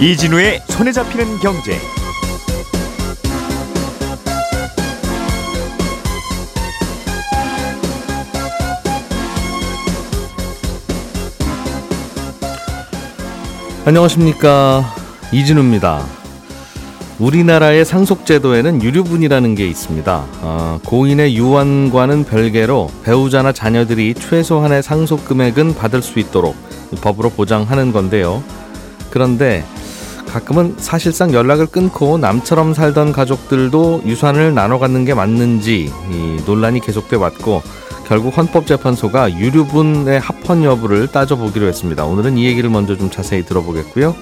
이진우의 손에 잡히는 경제. 안녕하십니까 이진우입니다. 우리나라의 상속제도에는 유류분이라는 게 있습니다. 어, 고인의 유언과는 별개로 배우자나 자녀들이 최소한의 상속 금액은 받을 수 있도록 법으로 보장하는 건데요. 그런데 가끔은 사실상 연락을 끊고 남처럼 살던 가족들도 유산을 나눠 갖는 게 맞는지 논란이 계속돼 왔고 결국 헌법재판소가 유류분의 합헌 여부를 따져보기로 했습니다. 오늘은 이 얘기를 먼저 좀 자세히 들어보겠고요.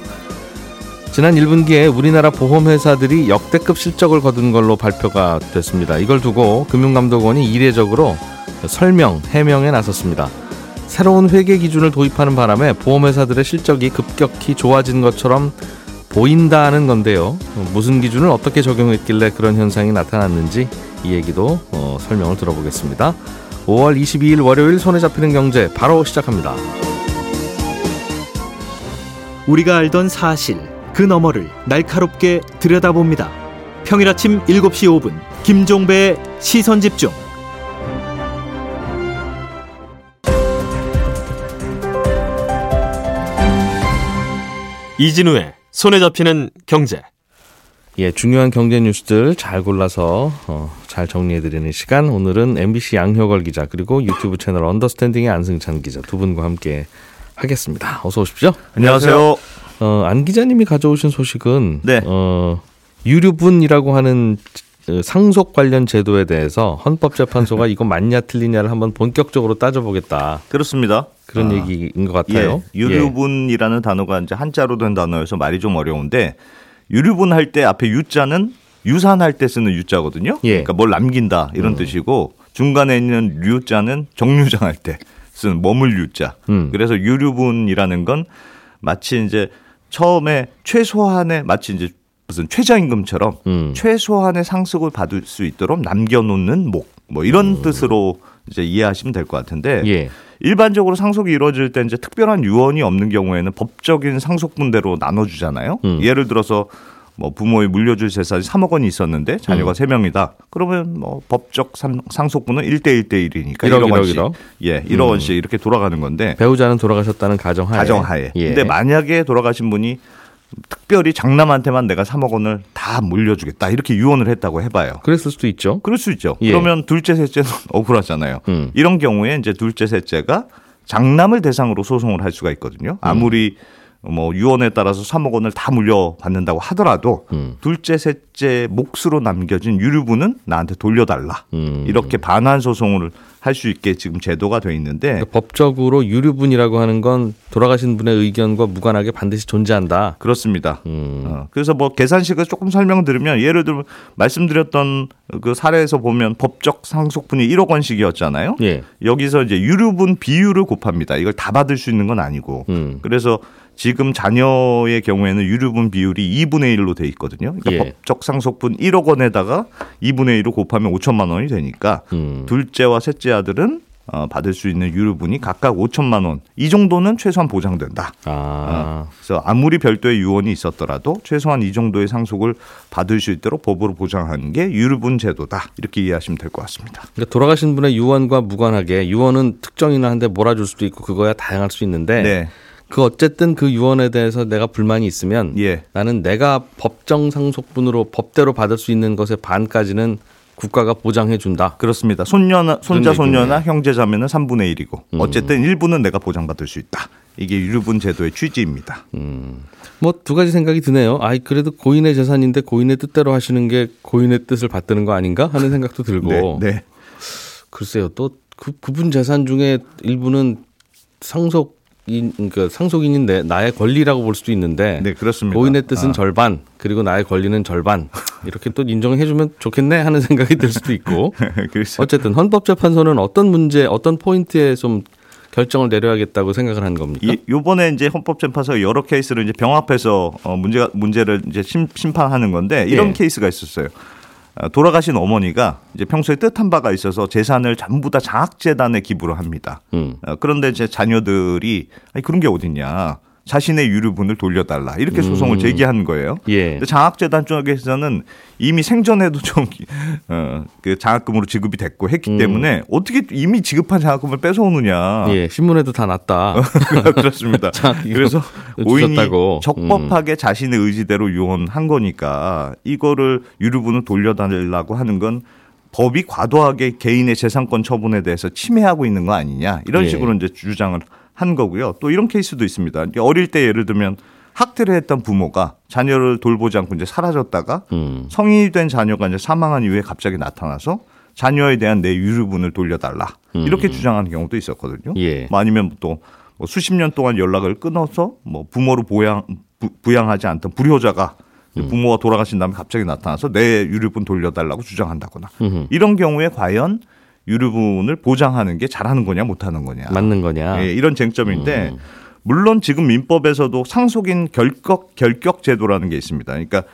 지난 1분기에 우리나라 보험회사들이 역대급 실적을 거둔 걸로 발표가 됐습니다. 이걸 두고 금융감독원이 이례적으로 설명, 해명에 나섰습니다. 새로운 회계 기준을 도입하는 바람에 보험회사들의 실적이 급격히 좋아진 것처럼 보인다는 건데요. 무슨 기준을 어떻게 적용했길래 그런 현상이 나타났는지 이 얘기도 어, 설명을 들어보겠습니다. 5월 22일 월요일 손에 잡히는 경제 바로 시작합니다. 우리가 알던 사실 그 너머를 날카롭게 들여다봅니다. 평일 아침 7시 5분 김종배의 시선 집중. 이진우의 손에 잡히는 경제. 예, 중요한 경제 뉴스들 잘 골라서 어, 잘 정리해드리는 시간. 오늘은 MBC 양효걸 기자 그리고 유튜브 채널 언더스탠딩의 안승찬 기자 두 분과 함께 하겠습니다. 어서 오십시오. 안녕하세요. 어, 안 기자님이 가져오신 소식은 네. 어, 유류분이라고 하는 상속 관련 제도에 대해서 헌법재판소가 이거 맞냐 틀리냐를 한번 본격적으로 따져보겠다. 그렇습니다. 그런 아. 얘기인 것 같아요. 예, 유류분이라는 예. 단어가 이제 한자로 된 단어여서 말이 좀 어려운데 유류분 할 때 앞에 유자는 유산할 때 쓰는 유자거든요. 예. 그러니까 뭘 남긴다 이런 음. 뜻이고 중간에 있는 류자는 정류장할 때 쓰는 머물 유자. 음. 그래서 유류분이라는 건 마치 이제 처음에 최소한의 마치 이제 무슨 최저임금처럼 음. 최소한의 상속을 받을 수 있도록 남겨놓는 목 뭐 이런 음. 뜻으로 이제 이해하시면 될 것 같은데 예. 일반적으로 상속이 이루어질 때 이제 특별한 유언이 없는 경우에는 법적인 상속분대로 나눠주잖아요. 음. 예를 들어서 뭐 부모의 물려줄 재산이 3억 원이 있었는데 자녀가 음. 3명이다. 그러면 뭐 법적 상속분은 1대 1대 1이니까 1억, 1억 원씩. 1억. 예, 1억 음. 원씩 이렇게 돌아가는 건데 배우자는 돌아가셨다는 가정하에 가정하에. 예. 근데 만약에 돌아가신 분이 특별히 장남한테만 내가 3억 원을 다 물려주겠다 이렇게 유언을 했다고 해봐요. 그랬을 수도 있죠. 그럴 수 있죠. 예. 그러면 둘째, 셋째는 억울하잖아요. 음. 이런 경우에 이제 둘째, 셋째가 장남을 대상으로 소송을 할 수가 있거든요. 아무리 음. 뭐 유언에 따라서 3억 원을 다 물려받는다고 하더라도 음. 둘째, 셋째 몫으로 남겨진 유류분은 나한테 돌려달라. 음. 이렇게 반환 소송을 할 수 있게 지금 제도가 돼 있는데 그러니까 법적으로 유류분이라고 하는 건 돌아가신 분의 의견과 무관하게 반드시 존재한다. 그렇습니다. 음. 어, 그래서 뭐 계산식을 조금 설명드리면 예를 들면 말씀드렸던 그 사례에서 보면 법적 상속분이 1억 원씩이었잖아요. 예. 여기서 이제 유류분 비율을 곱합니다. 이걸 다 받을 수 있는 건 아니고 음. 그래서 지금 자녀의 경우에는 유류분 비율이 2분의 1로 돼 있거든요. 그러니까 예. 법적 상속분 1억 원에다가 2분의 1을 곱하면 5천만 원이 되니까 음. 둘째와 셋째 아들은 어, 받을 수 있는 유류분이 각각 5천만 원. 이 정도는 최소한 보장된다. 아. 어, 그래서 아무리 별도의 유언이 있었더라도 최소한 이 정도의 상속을 받을 수 있도록 법으로 보장하는 게 유류분 제도다. 이렇게 이해하시면 될 것 같습니다. 그러니까 돌아가신 분의 유언과 무관하게 유언은 특정이나 한데 몰아줄 수도 있고 그거야 다양할 수 있는데 네. 그 어쨌든 그 유언에 대해서 내가 불만이 있으면 예. 나는 내가 법정 상속분으로 법대로 받을 수 있는 것의 반까지는 국가가 보장해 준다. 그렇습니다. 손녀나 손자 손녀나 형제 자매는 3분의 1이고 음. 어쨌든 일부는 내가 보장받을 수 있다. 이게 유류분 제도의 취지입니다. 음. 뭐 두 가지 생각이 드네요. 아이 그래도 고인의 재산인데 고인의 뜻대로 하시는 게 고인의 뜻을 받드는 거 아닌가 하는 생각도 들고. 네. 네. 글쎄요. 또 그 그분 재산 중에 일부는 상속 인, 그러니까 상속인인데 나의 권리라고 볼 수도 있는데 네, 그렇습니다. 고인의 뜻은 아. 절반 그리고 나의 권리는 절반 이렇게 또 인정해 주면 좋겠네 하는 생각이 들 수도 있고 그렇죠. 어쨌든 헌법재판소는 어떤 문제 어떤 포인트에 좀 결정을 내려야겠다고 생각을 한 겁니까? 이, 요번에 이제 헌법재판소 여러 케이스를 이제 병합해서 어 문제가 문제를 이제 심, 심판하는 건데 이런 예. 케이스가 있었어요. 어, 돌아가신 어머니가 이제 평소에 뜻한 바가 있어서 재산을 전부 다 장학재단에 기부를 합니다. 음. 어, 그런데 제 자녀들이 아니 그런 게 어딨냐. 자신의 유류분을 돌려달라 이렇게 소송을 음. 제기한 거예요. 예. 근데 장학재단 쪽에서는 이미 생전에도 좀 어, 그 장학금으로 지급이 됐고 했기 음. 때문에 어떻게 이미 지급한 장학금을 뺏어오느냐. 예, 신문에도 다 났다. 그렇습니다. 그래서 오인이 적법하게 음. 자신의 의지대로 유언한 거니까 이거를 유류분을 돌려달라고 하는 건 법이 과도하게 개인의 재산권 처분에 대해서 침해하고 있는 거 아니냐 이런 예. 식으로 이제 주장을 한 거고요. 또 이런 케이스도 있습니다. 어릴 때 예를 들면 학대를 했던 부모가 자녀를 돌보지 않고 이제 사라졌다가 음. 성인이 된 자녀가 이제 사망한 이후에 갑자기 나타나서 자녀에 대한 내 유류분을 돌려달라 음. 이렇게 주장하는 경우도 있었거든요. 예. 뭐 아니면 또 뭐 수십 년 동안 연락을 끊어서 뭐 부모로 보양 부, 양하지 않던 불효자가 음. 부모가 돌아가신 다음에 갑자기 나타나서 내 유류분 돌려달라고 주장한다거나. 이런 경우에 과연 유류분을 보장하는 게 잘하는 거냐 못하는 거냐 맞는 거냐 예, 이런 쟁점인데 음. 물론 지금 민법에서도 상속인 결격 결격 제도라는 게 있습니다. 그러니까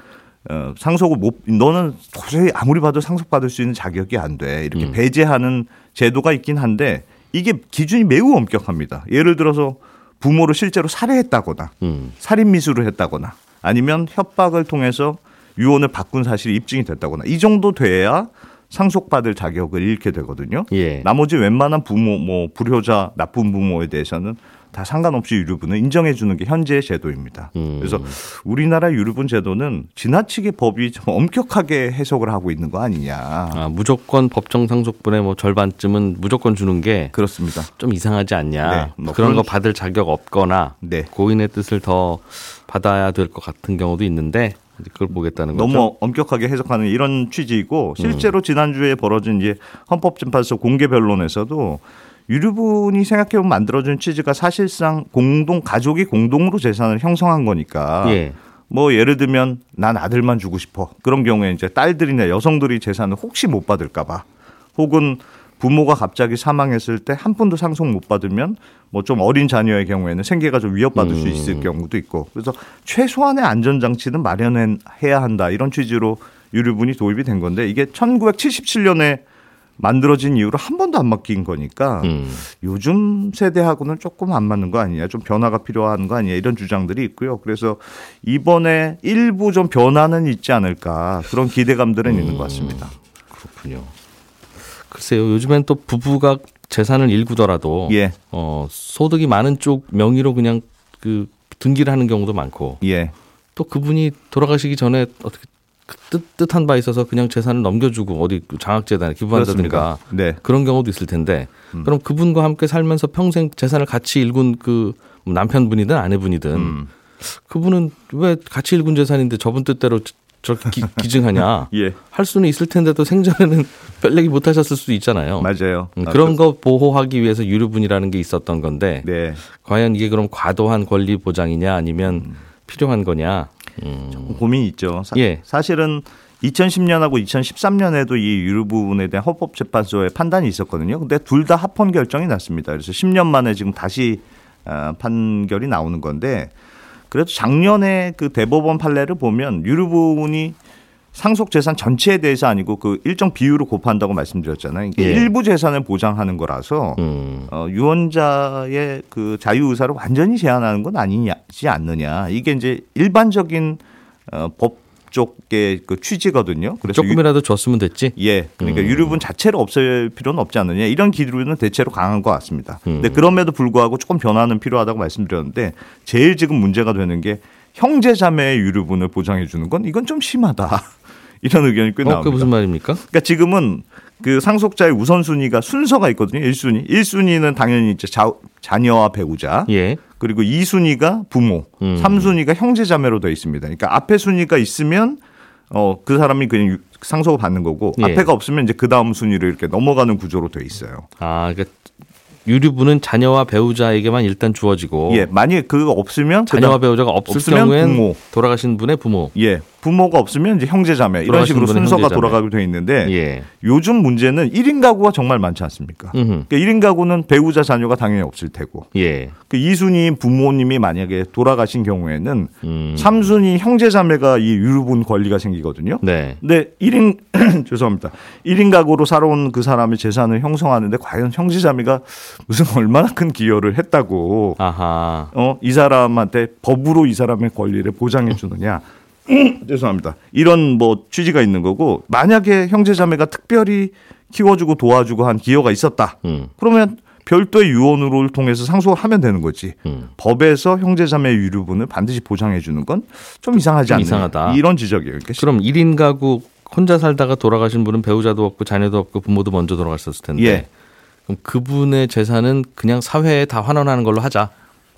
어, 상속을 못 너는 도저히 아무리 봐도 상속받을 수 있는 자격이 안 돼. 이렇게 음. 배제하는 제도가 있긴 한데 이게 기준이 매우 엄격합니다. 예를 들어서 부모를 실제로 살해했다거나 음. 살인 미수를 했다거나 아니면 협박을 통해서 유언을 바꾼 사실이 입증이 됐다거나 이 정도 돼야 상속받을 자격을 잃게 되거든요. 예. 나머지 웬만한 부모, 뭐 불효자, 나쁜 부모에 대해서는 다 상관없이 유류분을 인정해 주는 게 현재의 제도입니다. 음. 그래서 우리나라 유류분 제도는 지나치게 법이 좀 엄격하게 해석을 하고 있는 거 아니냐. 아, 무조건 법정 상속분의 뭐 절반쯤은 무조건 주는 게 그렇습니다. 좀 이상하지 않냐. 네, 뭐 그런, 그런 거 받을 자격 없거나 네. 고인의 뜻을 더 받아야 될 것 같은 경우도 있는데 그걸 보겠다는 거죠. 너무 엄격하게 해석하는 이런 취지이고 실제로 음. 지난주에 벌어진 이제 헌법재판소 공개 변론에서도 유류분이 생각해보면 만들어준 취지가 사실상 공동 가족이 공동으로 재산을 형성한 거니까 예. 뭐 예를 들면 난 아들만 주고 싶어 그런 경우에 이제 딸들이나 여성들이 재산을 혹시 못 받을까봐 혹은 부모가 갑자기 사망했을 때 한 푼도 상속 못 받으면 뭐 좀 어린 자녀의 경우에는 생계가 좀 위협받을 음. 수 있을 경우도 있고 그래서 최소한의 안전 장치는 마련해야 한다 이런 취지로 유류분이 도입이 된 건데 이게 1977년에 만들어진 이후로 한 번도 안 맡긴 거니까 음. 요즘 세대하고는 조금 안 맞는 거 아니냐 좀 변화가 필요한 거 아니냐 이런 주장들이 있고요. 그래서 이번에 일부 좀 변화는 있지 않을까 그런 기대감들은 음. 있는 것 같습니다. 그렇군요. 글쎄요. 요즘엔 또 부부가 재산을 일구더라도 예. 어, 소득이 많은 쪽 명의로 그냥 그 등기를 하는 경우도 많고 예. 또 그분이 돌아가시기 전에 어떻게 그 뜻, 뜻한 바 있어서 그냥 재산을 넘겨주고 어디 장학재단에 기부한다든가 네. 그런 경우도 있을 텐데 음. 그럼 그분과 함께 살면서 평생 재산을 같이 일군 그 남편분이든 아내분이든 음. 그분은 왜 같이 일군 재산인데 저분 뜻대로 저렇게 기, 증하냐 예. 할 수는 있을 텐데도 생전에는 별 얘기 못 하셨을 수도 있잖아요. 맞아요. 음, 그런 거 보호하기 위해서 유류분이라는 게 있었던 건데 네. 과연 이게 그럼 과도한 권리 보장이냐 아니면 음. 필요한 거냐 음. 고민이 있죠. 사, 예. 사실은 2010년하고 2013년에도 이 유류 부분에 대한 헌법재판소의 판단이 있었거든요. 근데 둘 다 합헌 결정이 났습니다. 그래서 10년 만에 지금 다시 어, 판결이 나오는 건데 그래도 작년에 그 대법원 판례를 보면 유류부분이 상속 재산 전체에 대해서 아니고 그 일정 비율을 곱한다고 말씀드렸잖아요. 이게 예. 일부 재산을 보장하는 거라서 음. 어, 유언자의 그 자유 의사를 완전히 제한하는 건 아니지 않느냐. 이게 이제 일반적인 어, 법 쪽의 그 취지거든요. 그래서 조금이라도 유, 줬으면 됐지. 예, 그러니까 음. 유류분 자체를 없앨 필요는 없지 않느냐 이런 기류는 대체로 강한 것 같습니다. 음. 근데 그럼에도 불구하고 조금 변화는 필요하다고 말씀드렸는데 제일 지금 문제가 되는 게 형제자매의 유류분을 보장해 주는 건 이건 좀 심하다. 이런 의견이 꽤 어, 나옵니다. 그 무슨 말입니까? 그러니까 지금은 그 상속자의 우선순위가 순서가 있거든요. 1순위. 1순위는 당연히 이제 자, 자녀와 배우자. 예. 그리고 2순위가 부모. 음. 3순위가 형제 자매로 되어 있습니다. 그러니까 앞에 순위가 있으면 어, 그 사람이 그냥 상속을 받는 거고 예. 앞에가 없으면 이제 그 다음 순위를 이렇게 넘어가는 구조로 되어 있어요. 아, 그러니까 유류분은 자녀와 배우자에게만 일단 주어지고 예, 만약에 그거 없으면 자녀와 배우자가 없을 경우엔 부모. 돌아가신 분의 부모. 예. 부모가 없으면 이제 형제 자매 이런 식으로 순서가 형제자매. 돌아가게 돼 있는데 예. 요즘 문제는 1인 가구가 정말 많지 않습니까? 그러니까 1인 가구는 배우자 자녀가 당연히 없을 테고 예. 그 2순위 부모님이 만약에 돌아가신 경우에는 음. 3순위 형제 자매가 이 유류분 권리가 생기거든요. 네. 근데 1인 죄송합니다. 1인 가구로 살아온 그 사람의 재산을 형성하는데 과연 형제 자매가 무슨 얼마나 큰 기여를 했다고 아하. 어, 이 사람한테 법으로 이 사람의 권리를 보장해 주느냐. 죄송합니다. 이런 뭐 취지가 있는 거고 만약에 형제자매가 특별히 키워주고 도와주고 한 기여가 있었다. 음. 그러면 별도의 유언으로 통해서 상속을 하면 되는 거지. 음. 법에서 형제자매 유류분을 반드시 보장해 주는 건 좀 이상하지 않나. 이상하다. 이런 지적이에요. 그러니까 그럼 1인 가구 혼자 살다가 돌아가신 분은 배우자도 없고 자녀도 없고 부모도 먼저 돌아갔었을 텐데. 예. 그럼 그분의 재산은 그냥 사회에 다 환원하는 걸로 하자.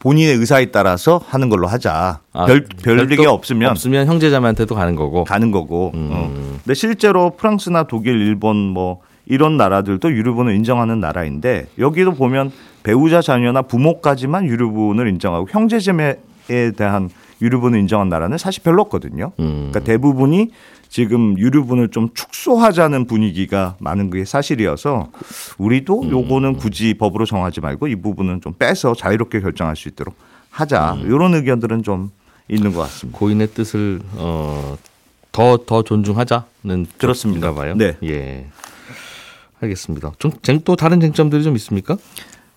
본인의 의사에 따라서 하는 걸로 하자. 아, 별 별리게 없으면 없으면 형제자매한테도 가는 거고 가는 거고. 음. 어. 근데 실제로 프랑스나 독일, 일본 뭐 이런 나라들도 유류분을 인정하는 나라인데 여기도 보면 배우자 자녀나 부모까지만 유류분을 인정하고 형제자매에 대한 유류분을 인정한 나라는 사실 별로 없거든요. 음. 그러니까 대부분이 지금 유류분을 좀 축소하자는 분위기가 많은 게 사실이어서 우리도 음. 요거는 굳이 법으로 정하지 말고 이 부분은 좀 빼서 자유롭게 결정할 수 있도록 하자. 음. 이런 의견들은 좀 있는 것 같습니다. 고인의 뜻을 어, 더, 더 존중하자는 그렇습니다. 봐요. 네. 예. 알겠습니다. 좀, 또 다른 쟁점들이 좀 있습니까?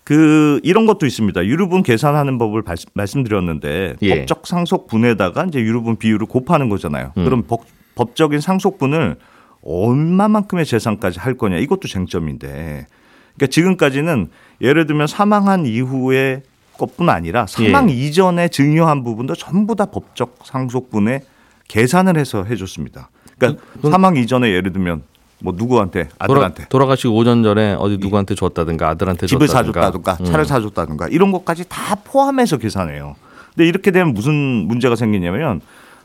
그 이런 것도 있습니다. 유류분 계산하는 법을 말씀드렸는데 예. 법적 상속 분에다가 이제 유류분 비율을 곱하는 거잖아요. 음. 그럼 법, 법적인 상속분을 얼마만큼의 재산까지 할 거냐 이것도 쟁점인데 그러니까 지금까지는 예를 들면 사망한 이후에 것뿐 아니라 사망 예. 이전에 증여한 부분도 전부 다 법적 상속분에 계산을 해서 해줬습니다. 그러니까 그, 사망 이전에 예를 들면 뭐 누구한테 아들한테 돌아, 가시고 5년 전에 어디 누구한테 줬다든가 아들한테 집을 사줬다든가 음. 차를 사줬다든가 이런 것까지 다 포함해서 계산해요. 근데 이렇게 되면 무슨 문제가 생기냐면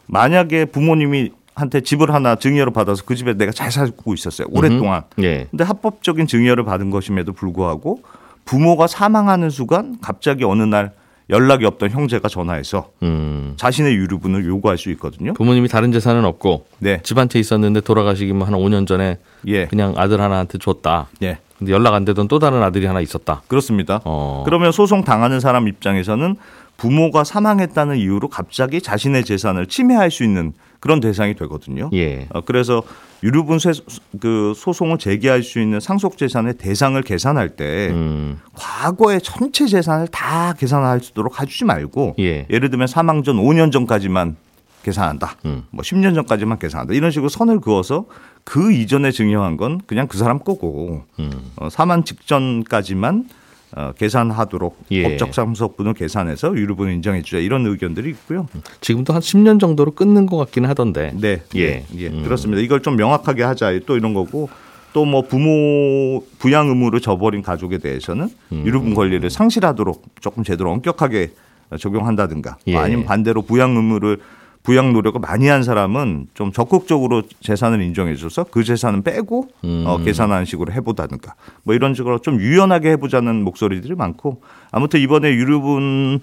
만약에 부모님이 한테 집을 하나 증여를 받아서 그 집에 내가 잘 살고 있었어요. 오랫동안. 예. 근데 합법적인 증여를 받은 것임에도 불구하고 부모가 사망하는 순간 갑자기 어느 날 연락이 없던 형제가 전화해서 음. 자신의 유류분을 요구할 수 있거든요. 부모님이 다른 재산은 없고 네. 집한 채 있었는데 돌아가시기만 한 5년 전에 예. 그냥 아들 하나한테 줬다. 예. 근데 연락 안 되던 또 다른 아들이 하나 있었다. 그렇습니다. 어. 그러면 소송 당하는 사람 입장에서는 부모가 사망했다는 이유로 갑자기 자신의 재산을 침해할 수 있는 그런 대상이 되거든요. 예. 어, 그래서 유류분 세, 그 소송을 제기할 수 있는 상속 재산의 대상을 계산할 때 음. 과거의 전체 재산을 다 계산할 수 있도록 해주지 말고 예. 를 들면 사망 전 5년 전까지만 계산한다. 음. 뭐 10년 전까지만 계산한다. 이런 식으로 선을 그어서 그 이전에 증여한 건 그냥 그 사람 거고 음. 어, 사망 직전까지만 어, 계산하도록 예. 법적 상속분을 계산해서 유류분을 인정해 주자 이런 의견들이 있고요. 지금도 한 10년 정도로 끊는 것 같기는 하던데. 네, 예, 네. 예, 음. 그렇습니다. 이걸 좀 명확하게 하자 또 이런 거고 또 뭐 부모 부양 의무를 져버린 가족에 대해서는 음. 유류분 권리를 상실하도록 조금 제대로 엄격하게 적용한다든가 예. 아니면 반대로 부양 의무를 부양 노력을 많이 한 사람은 좀 적극적으로 재산을 인정해 줘서 그 재산은 빼고 음. 어, 계산하는 식으로 해보다든가 뭐 이런 식으로 좀 유연하게 해보자는 목소리들이 많고 아무튼 이번에 유류분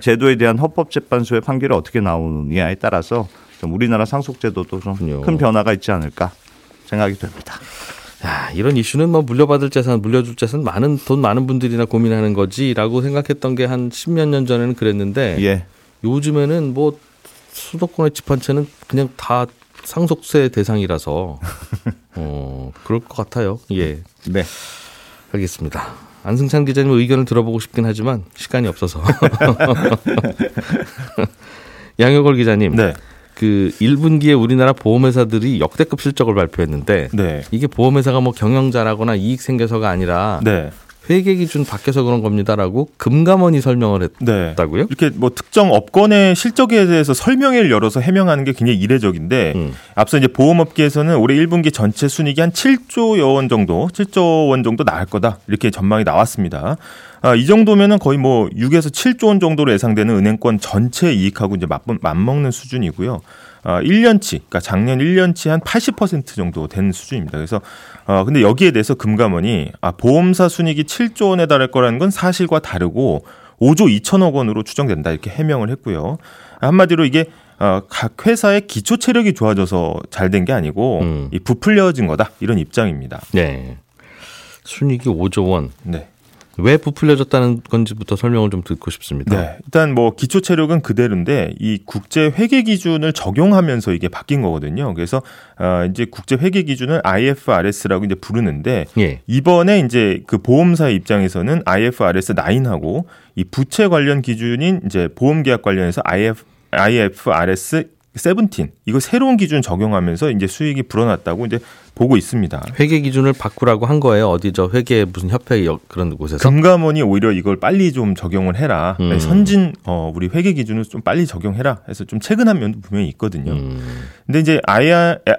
제도에 대한 헌법재판소의 판결이 어떻게 나오느냐에 따라서 좀 우리나라 상속제도도 좀 큰 변화가 있지 않을까 생각이 됩니다. 야, 이런 이슈는 뭐 물려받을 재산, 물려줄 재산 많은 돈 많은 분들이나 고민하는 거지라고 생각했던 게 한 십몇 년 전에는 그랬는데 예. 요즘에는 뭐 수도권의 집한 채는 그냥 다 상속세 대상이라서 어 그럴 것 같아요. 예. 네. 알겠습니다. 안승찬 기자님 의견을 들어보고 싶긴 하지만 시간이 없어서. 양효걸 기자님. 네. 그 1분기에 우리나라 보험회사들이 역대급 실적을 발표했는데 네. 이게 보험회사가 뭐 경영자라거나 이익 생겨서가 아니라 네. 회계 기준 밖에서 그런 겁니다라고 금감원이 설명을 네. 했다고요? 네. 이렇게 뭐 특정 업권의 실적에 대해서 설명회를 열어서 해명하는 게 굉장히 이례적인데 음. 앞서 이제 보험업계에서는 올해 1분기 전체 순이익이 한 7조 원 정도, 7조 원 정도 나올 거다 이렇게 전망이 나왔습니다. 아, 이 정도면은 거의 뭐 6에서 7조 원 정도로 예상되는 은행권 전체 이익하고 이제 맞먹는 수준이고요. 어, 1년치, 그러니까 작년 1년치 한 80% 정도 된 수준입니다. 그래서 어, 근데 여기에 대해서 금감원이 아, 보험사 순익이 7조 원에 달할 거라는 건 사실과 다르고 5조 2천억 원으로 추정된다 이렇게 해명을 했고요. 한마디로 이게 어, 각 회사의 기초 체력이 좋아져서 잘 된 게 아니고 음. 이 부풀려진 거다 이런 입장입니다. 네. 순이익이 5조 원. 네. 왜 부풀려졌다는 건지부터 설명을 좀 듣고 싶습니다. 네. 일단 뭐 기초 체력은 그대로인데 이 국제 회계 기준을 적용하면서 이게 바뀐 거거든요. 그래서 어 이제 국제 회계 기준을 IFRS라고 이제 부르는데 예. 이번에 이제 그 보험사 입장에서는 IFRS 9하고 이 부채 관련 기준인 이제 보험 계약 관련해서 IF IFRS 17 이거 새로운 기준 적용하면서 이제 수익이 불어났다고 이제 보고 있습니다. 회계 기준을 바꾸라고 한 거예요. 어디 저 회계 무슨 협회 그런 곳에서 금감원이 오히려 이걸 빨리 좀 적용을 해라. 음. 선진 어 우리 회계 기준을 좀 빨리 적용해라. 해서 좀 체근한 면도 분명히 있거든요. 음. 근데 이제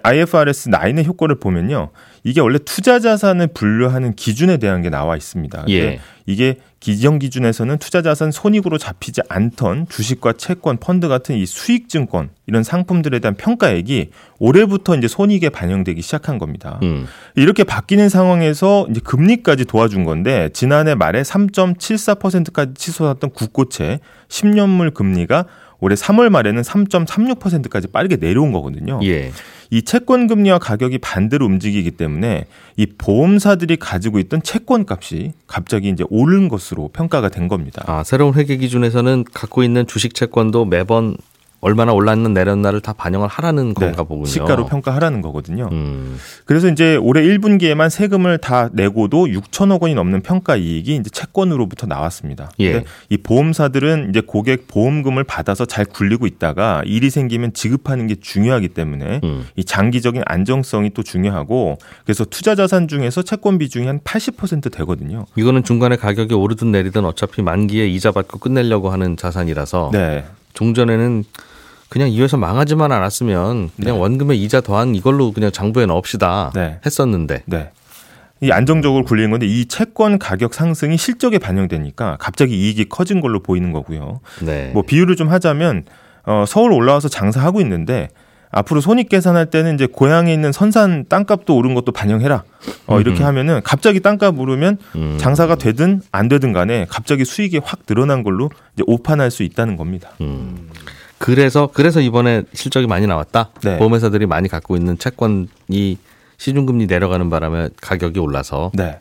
IFRS 9의 효과를 보면요. 이게 원래 투자 자산을 분류하는 기준에 대한 게 나와 있습니다. 예. 이게 기정 기준에서는 투자 자산 손익으로 잡히지 않던 주식과 채권, 펀드 같은 이 수익 증권 이런 상품들에 대한 평가액이 올해부터 이제 손익에 반영되기 시작한 겁니다. 음. 이렇게 바뀌는 상황에서 이제 금리까지 도와준 건데 지난해 말에 3.74%까지 치솟았던 국고채 10년물 금리가 올해 3월 말에는 3.36%까지 빠르게 내려온 거거든요. 예. 이 채권 금리와 가격이 반대로 움직이기 때문에 이 보험사들이 가지고 있던 채권 값이 갑자기 이제 오른 것으로 평가가 된 겁니다. 아, 새로운 회계 기준에서는 갖고 있는 주식 채권도 매번 얼마나 올랐는 내렸나를 다 반영을 하라는 네. 건가 보군요. 시가로 평가하라는 거거든요. 음. 그래서 이제 올해 1분기에만 세금을 다 내고도 6천억 원이 넘는 평가 이익이 이제 채권으로부터 나왔습니다. 예. 이 보험사들은 이제 고객 보험금을 받아서 잘 굴리고 있다가 일이 생기면 지급하는 게 중요하기 때문에 음. 이 장기적인 안정성이 또 중요하고 그래서 투자 자산 중에서 채권 비중이 한 80% 되거든요. 이거는 중간에 가격이 오르든 내리든 어차피 만기에 이자 받고 끝내려고 하는 자산이라서 네. 종전에는 그냥 이 회사 망하지만 않았으면 그냥 네. 원금에 이자 더한 이걸로 그냥 장부에 넣읍시다 네. 했었는데. 네. 이 안정적으로 굴리는 건데 이 채권 가격 상승이 실적에 반영되니까 갑자기 이익이 커진 걸로 보이는 거고요. 네. 뭐 비유를 좀 하자면 어, 서울 올라와서 장사하고 있는데 앞으로 손익 계산할 때는 이제 고향에 있는 선산 땅값도 오른 것도 반영해라. 어, 이렇게 하면은 갑자기 땅값 오르면 음. 장사가 되든 안 되든 간에 갑자기 수익이 확 늘어난 걸로 이제 오판할 수 있다는 겁니다. 음. 그래서 그래서 이번에 실적이 많이 나왔다. 네. 보험회사들이 많이 갖고 있는 채권이 시중금리 내려가는 바람에 가격이 올라서. 네.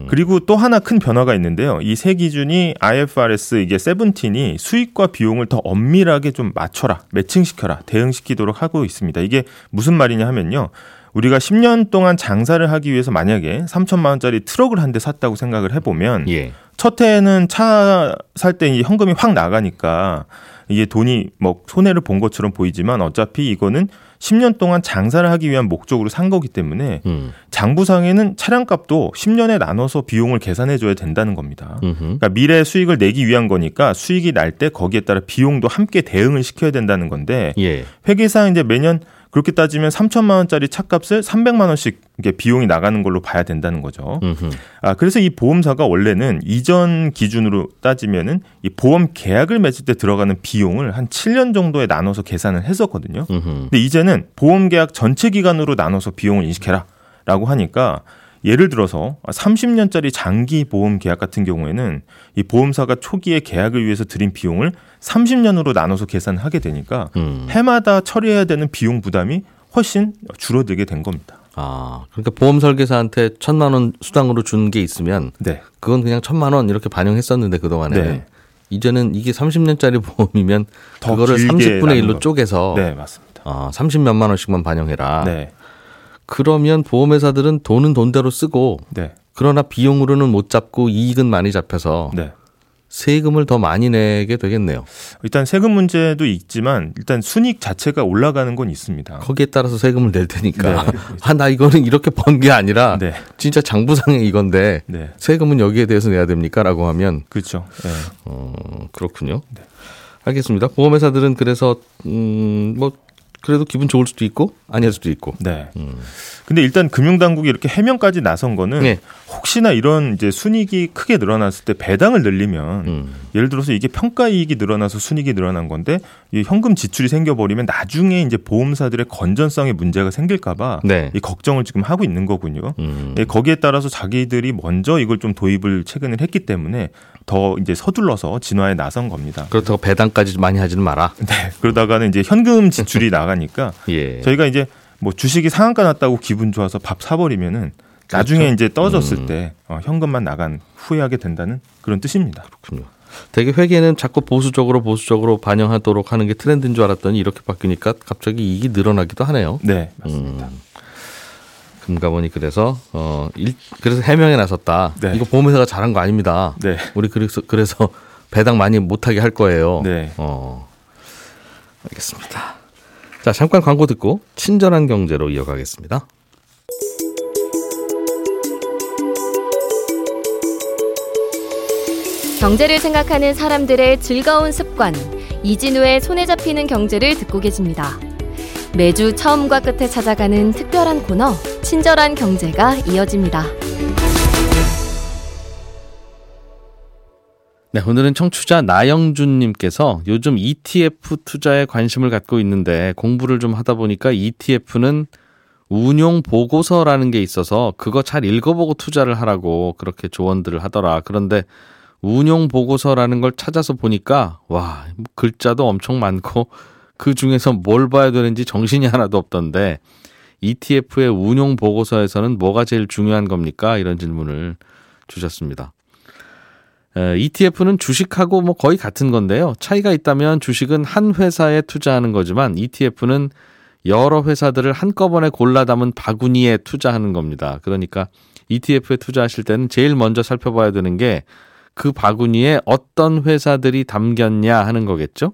음. 그리고 또 하나 큰 변화가 있는데요. 이 세 기준이 IFRS 이게 세븐틴이 수익과 비용을 더 엄밀하게 좀 맞춰라, 매칭시켜라, 대응시키도록 하고 있습니다. 이게 무슨 말이냐 하면요. 우리가 10년 동안 장사를 하기 위해서 만약에 3천만 원짜리 트럭을 한 대 샀다고 생각을 해보면 예. 첫 해에는 차 살 때 현금이 확 나가니까 이게 돈이 뭐 손해를 본 것처럼 보이지만 어차피 이거는 10년 동안 장사를 하기 위한 목적으로 산 거기 때문에 음. 장부상에는 차량값도 10년에 나눠서 비용을 계산해 줘야 된다는 겁니다. 그러니까 미래 수익을 내기 위한 거니까 수익이 날 때 거기에 따라 비용도 함께 대응을 시켜야 된다는 건데 예. 회계상 이제 매년 그렇게 따지면 3천만 원짜리 차값을 300만 원씩 이게 비용이 나가는 걸로 봐야 된다는 거죠. 음흠. 아 그래서 이 보험사가 원래는 이전 기준으로 따지면은 이 보험 계약을 맺을 때 들어가는 비용을 한 7년 정도에 나눠서 계산을 했었거든요. 음흠. 근데 이제는 보험 계약 전체 기간으로 나눠서 비용을 인식해라라고 하니까 예를 들어서 30년짜리 장기 보험 계약 같은 경우에는 이 보험사가 초기에 계약을 위해서 들인 비용을 30년으로 나눠서 계산하게 되니까 음. 해마다 처리해야 되는 비용 부담이 훨씬 줄어들게 된 겁니다. 아, 그러니까 보험 설계사한테 천만 원 수당으로 준 게 있으면 네. 그건 그냥 천만 원 이렇게 반영했었는데 그동안에 네. 이제는 이게 30년짜리 보험이면 그거를 30분의 1로 쪼개서 네, 맞습니다. 아, 30몇만 원씩만 반영해라. 네. 그러면 보험회사들은 돈은 돈대로 쓰고 네. 그러나 비용으로는 못 잡고 이익은 많이 잡혀서 네. 세금을 더 많이 내게 되겠네요. 일단 세금 문제도 있지만 일단 순익 자체가 올라가는 건 있습니다. 거기에 따라서 세금을 낼 테니까 네. 아, 나 이거는 이렇게 번 게 아니라 네. 진짜 장부상의 이건데 네. 세금은 여기에 대해서 내야 됩니까라고 하면 그렇죠. 네. 어, 그렇군요. 네. 알겠습니다. 보험회사들은 그래서 음뭐 그래도 기분 좋을 수도 있고 아닐 수도 있고. 네. 음. 근데 일단 금융당국이 이렇게 해명까지 나선 거는 네. 혹시나 이런 이제 순익이 크게 늘어났을 때 배당을 늘리면 음. 예를 들어서 이게 평가 이익이 늘어나서 순익이 늘어난 건데 이 현금 지출이 생겨버리면 나중에 이제 보험사들의 건전성에 문제가 생길까봐 네. 이 걱정을 지금 하고 있는 거군요. 음. 예, 거기에 따라서 자기들이 먼저 이걸 좀 도입을 최근에 했기 때문에 더 이제 서둘러서 진화에 나선 겁니다. 그렇다고 배당까지 많이 하지는 마라. 네. 그러다가는 이제 현금 지출이 나가니까 예. 저희가 이제 뭐 주식이 상한가 났다고 기분 좋아서 밥 사버리면은 나중에 그렇죠? 이제 떠졌을 음. 때 어, 현금만 나간 후회하게 된다는 그런 뜻입니다. 그렇군요. 되게 회계는 자꾸 보수적으로 보수적으로 반영하도록 하는 게 트렌드인 줄 알았더니 이렇게 바뀌니까 갑자기 이익이 늘어나기도 하네요. 네, 맞습니다. 음. 금감원이 그래서 어 일, 그래서 해명에 나섰다. 네. 이거 보험회사가 잘한 거 아닙니다. 네. 우리 그래서 그래서 배당 많이 못하게 할 거예요. 네. 어 알겠습니다. 자 잠깐 광고 듣고 친절한 경제로 이어가겠습니다. 경제를 생각하는 사람들의 즐거운 습관 이진우의 손에 잡히는 경제를 듣고 계십니다. 매주 처음과 끝에 찾아가는 특별한 코너 친절한 경제가 이어집니다. 네, 오늘은 청취자 나영준님께서 요즘 ETF 투자에 관심을 갖고 있는데 공부를 좀 하다 보니까 ETF는 운용 보고서라는 게 있어서 그거 잘 읽어보고 투자를 하라고 그렇게 조언들을 하더라. 그런데 운용 보고서라는 걸 찾아서 보니까 와 글자도 엄청 많고 그 중에서 뭘 봐야 되는지 정신이 하나도 없던데 ETF의 운용 보고서에서는 뭐가 제일 중요한 겁니까? 이런 질문을 주셨습니다. ETF는 주식하고 뭐 거의 같은 건데요. 차이가 있다면 주식은 한 회사에 투자하는 거지만 ETF는 여러 회사들을 한꺼번에 골라 담은 바구니에 투자하는 겁니다. 그러니까 ETF에 투자하실 때는 제일 먼저 살펴봐야 되는 게 그 바구니에 어떤 회사들이 담겼냐 하는 거겠죠.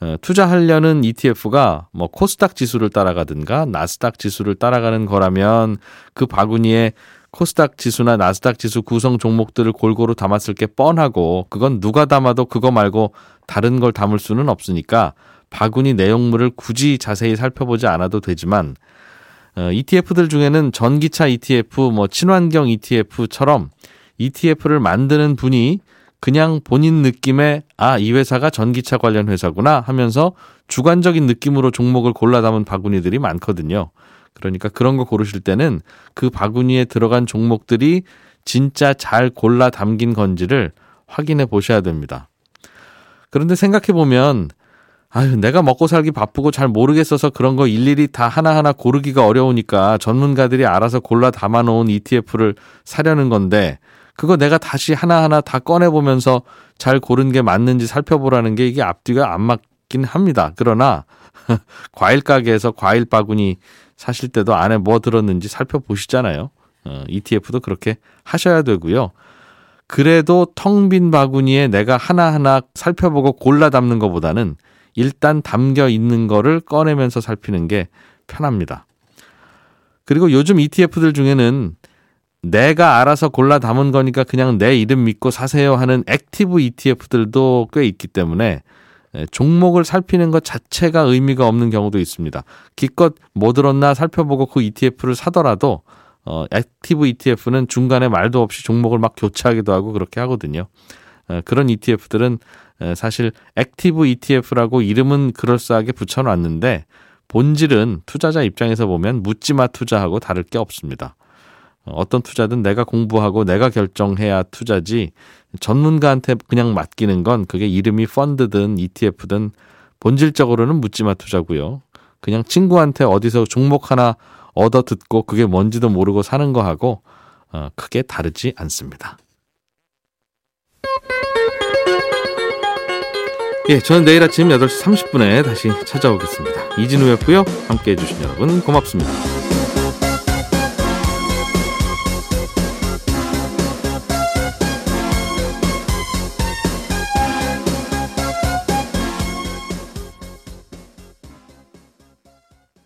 어, 투자하려는 ETF가 뭐 코스닥 지수를 따라가든가 나스닥 지수를 따라가는 거라면 그 바구니에 코스닥 지수나 나스닥 지수 구성 종목들을 골고루 담았을 게 뻔하고 그건 누가 담아도 그거 말고 다른 걸 담을 수는 없으니까 바구니 내용물을 굳이 자세히 살펴보지 않아도 되지만 어, ETF들 중에는 전기차 ETF, 뭐 친환경 ETF처럼 ETF를 만드는 분이 그냥 본인 느낌에 아, 이 회사가 전기차 관련 회사구나 하면서 주관적인 느낌으로 종목을 골라 담은 바구니들이 많거든요. 그러니까 그런 거 고르실 때는 그 바구니에 들어간 종목들이 진짜 잘 골라 담긴 건지를 확인해 보셔야 됩니다. 그런데 생각해 보면 아유, 내가 먹고 살기 바쁘고 잘 모르겠어서 그런 거 일일이 다 하나하나 고르기가 어려우니까 전문가들이 알아서 골라 담아 놓은 ETF를 사려는 건데 그거 내가 다시 하나하나 다 꺼내보면서 잘 고른 게 맞는지 살펴보라는 게 이게 앞뒤가 안 맞긴 합니다. 그러나 과일 가게에서 과일 바구니 사실 때도 안에 뭐 들었는지 살펴보시잖아요. 어, ETF도 그렇게 하셔야 되고요. 그래도 텅 빈 바구니에 내가 하나하나 살펴보고 골라 담는 것보다는 일단 담겨 있는 거를 꺼내면서 살피는 게 편합니다. 그리고 요즘 ETF들 중에는 내가 알아서 골라 담은 거니까 그냥 내 이름 믿고 사세요 하는 active ETF들도 꽤 있기 때문에 종목을 살피는 것 자체가 의미가 없는 경우도 있습니다. 기껏 뭐 들었나 살펴보고 그 ETF를 사더라도 어, active ETF는 중간에 말도 없이 종목을 막 교체하기도 하고 그렇게 하거든요. 어, 그런 ETF들은 사실 active ETF라고 이름은 그럴싸하게 붙여놨는데 본질은 투자자 입장에서 보면 묻지마 투자하고 다를 게 없습니다. 어떤 투자든 내가 공부하고 내가 결정해야 투자지 전문가한테 그냥 맡기는 건 그게 이름이 펀드든 ETF든 본질적으로는 묻지마 투자고요. 그냥 친구한테 어디서 종목 하나 얻어 듣고 그게 뭔지도 모르고 사는 거하고 어, 크게 다르지 않습니다. 예, 저는 내일 아침 8시 30분에 다시 찾아오겠습니다. 이진우였고요. 함께 해주신 여러분 고맙습니다.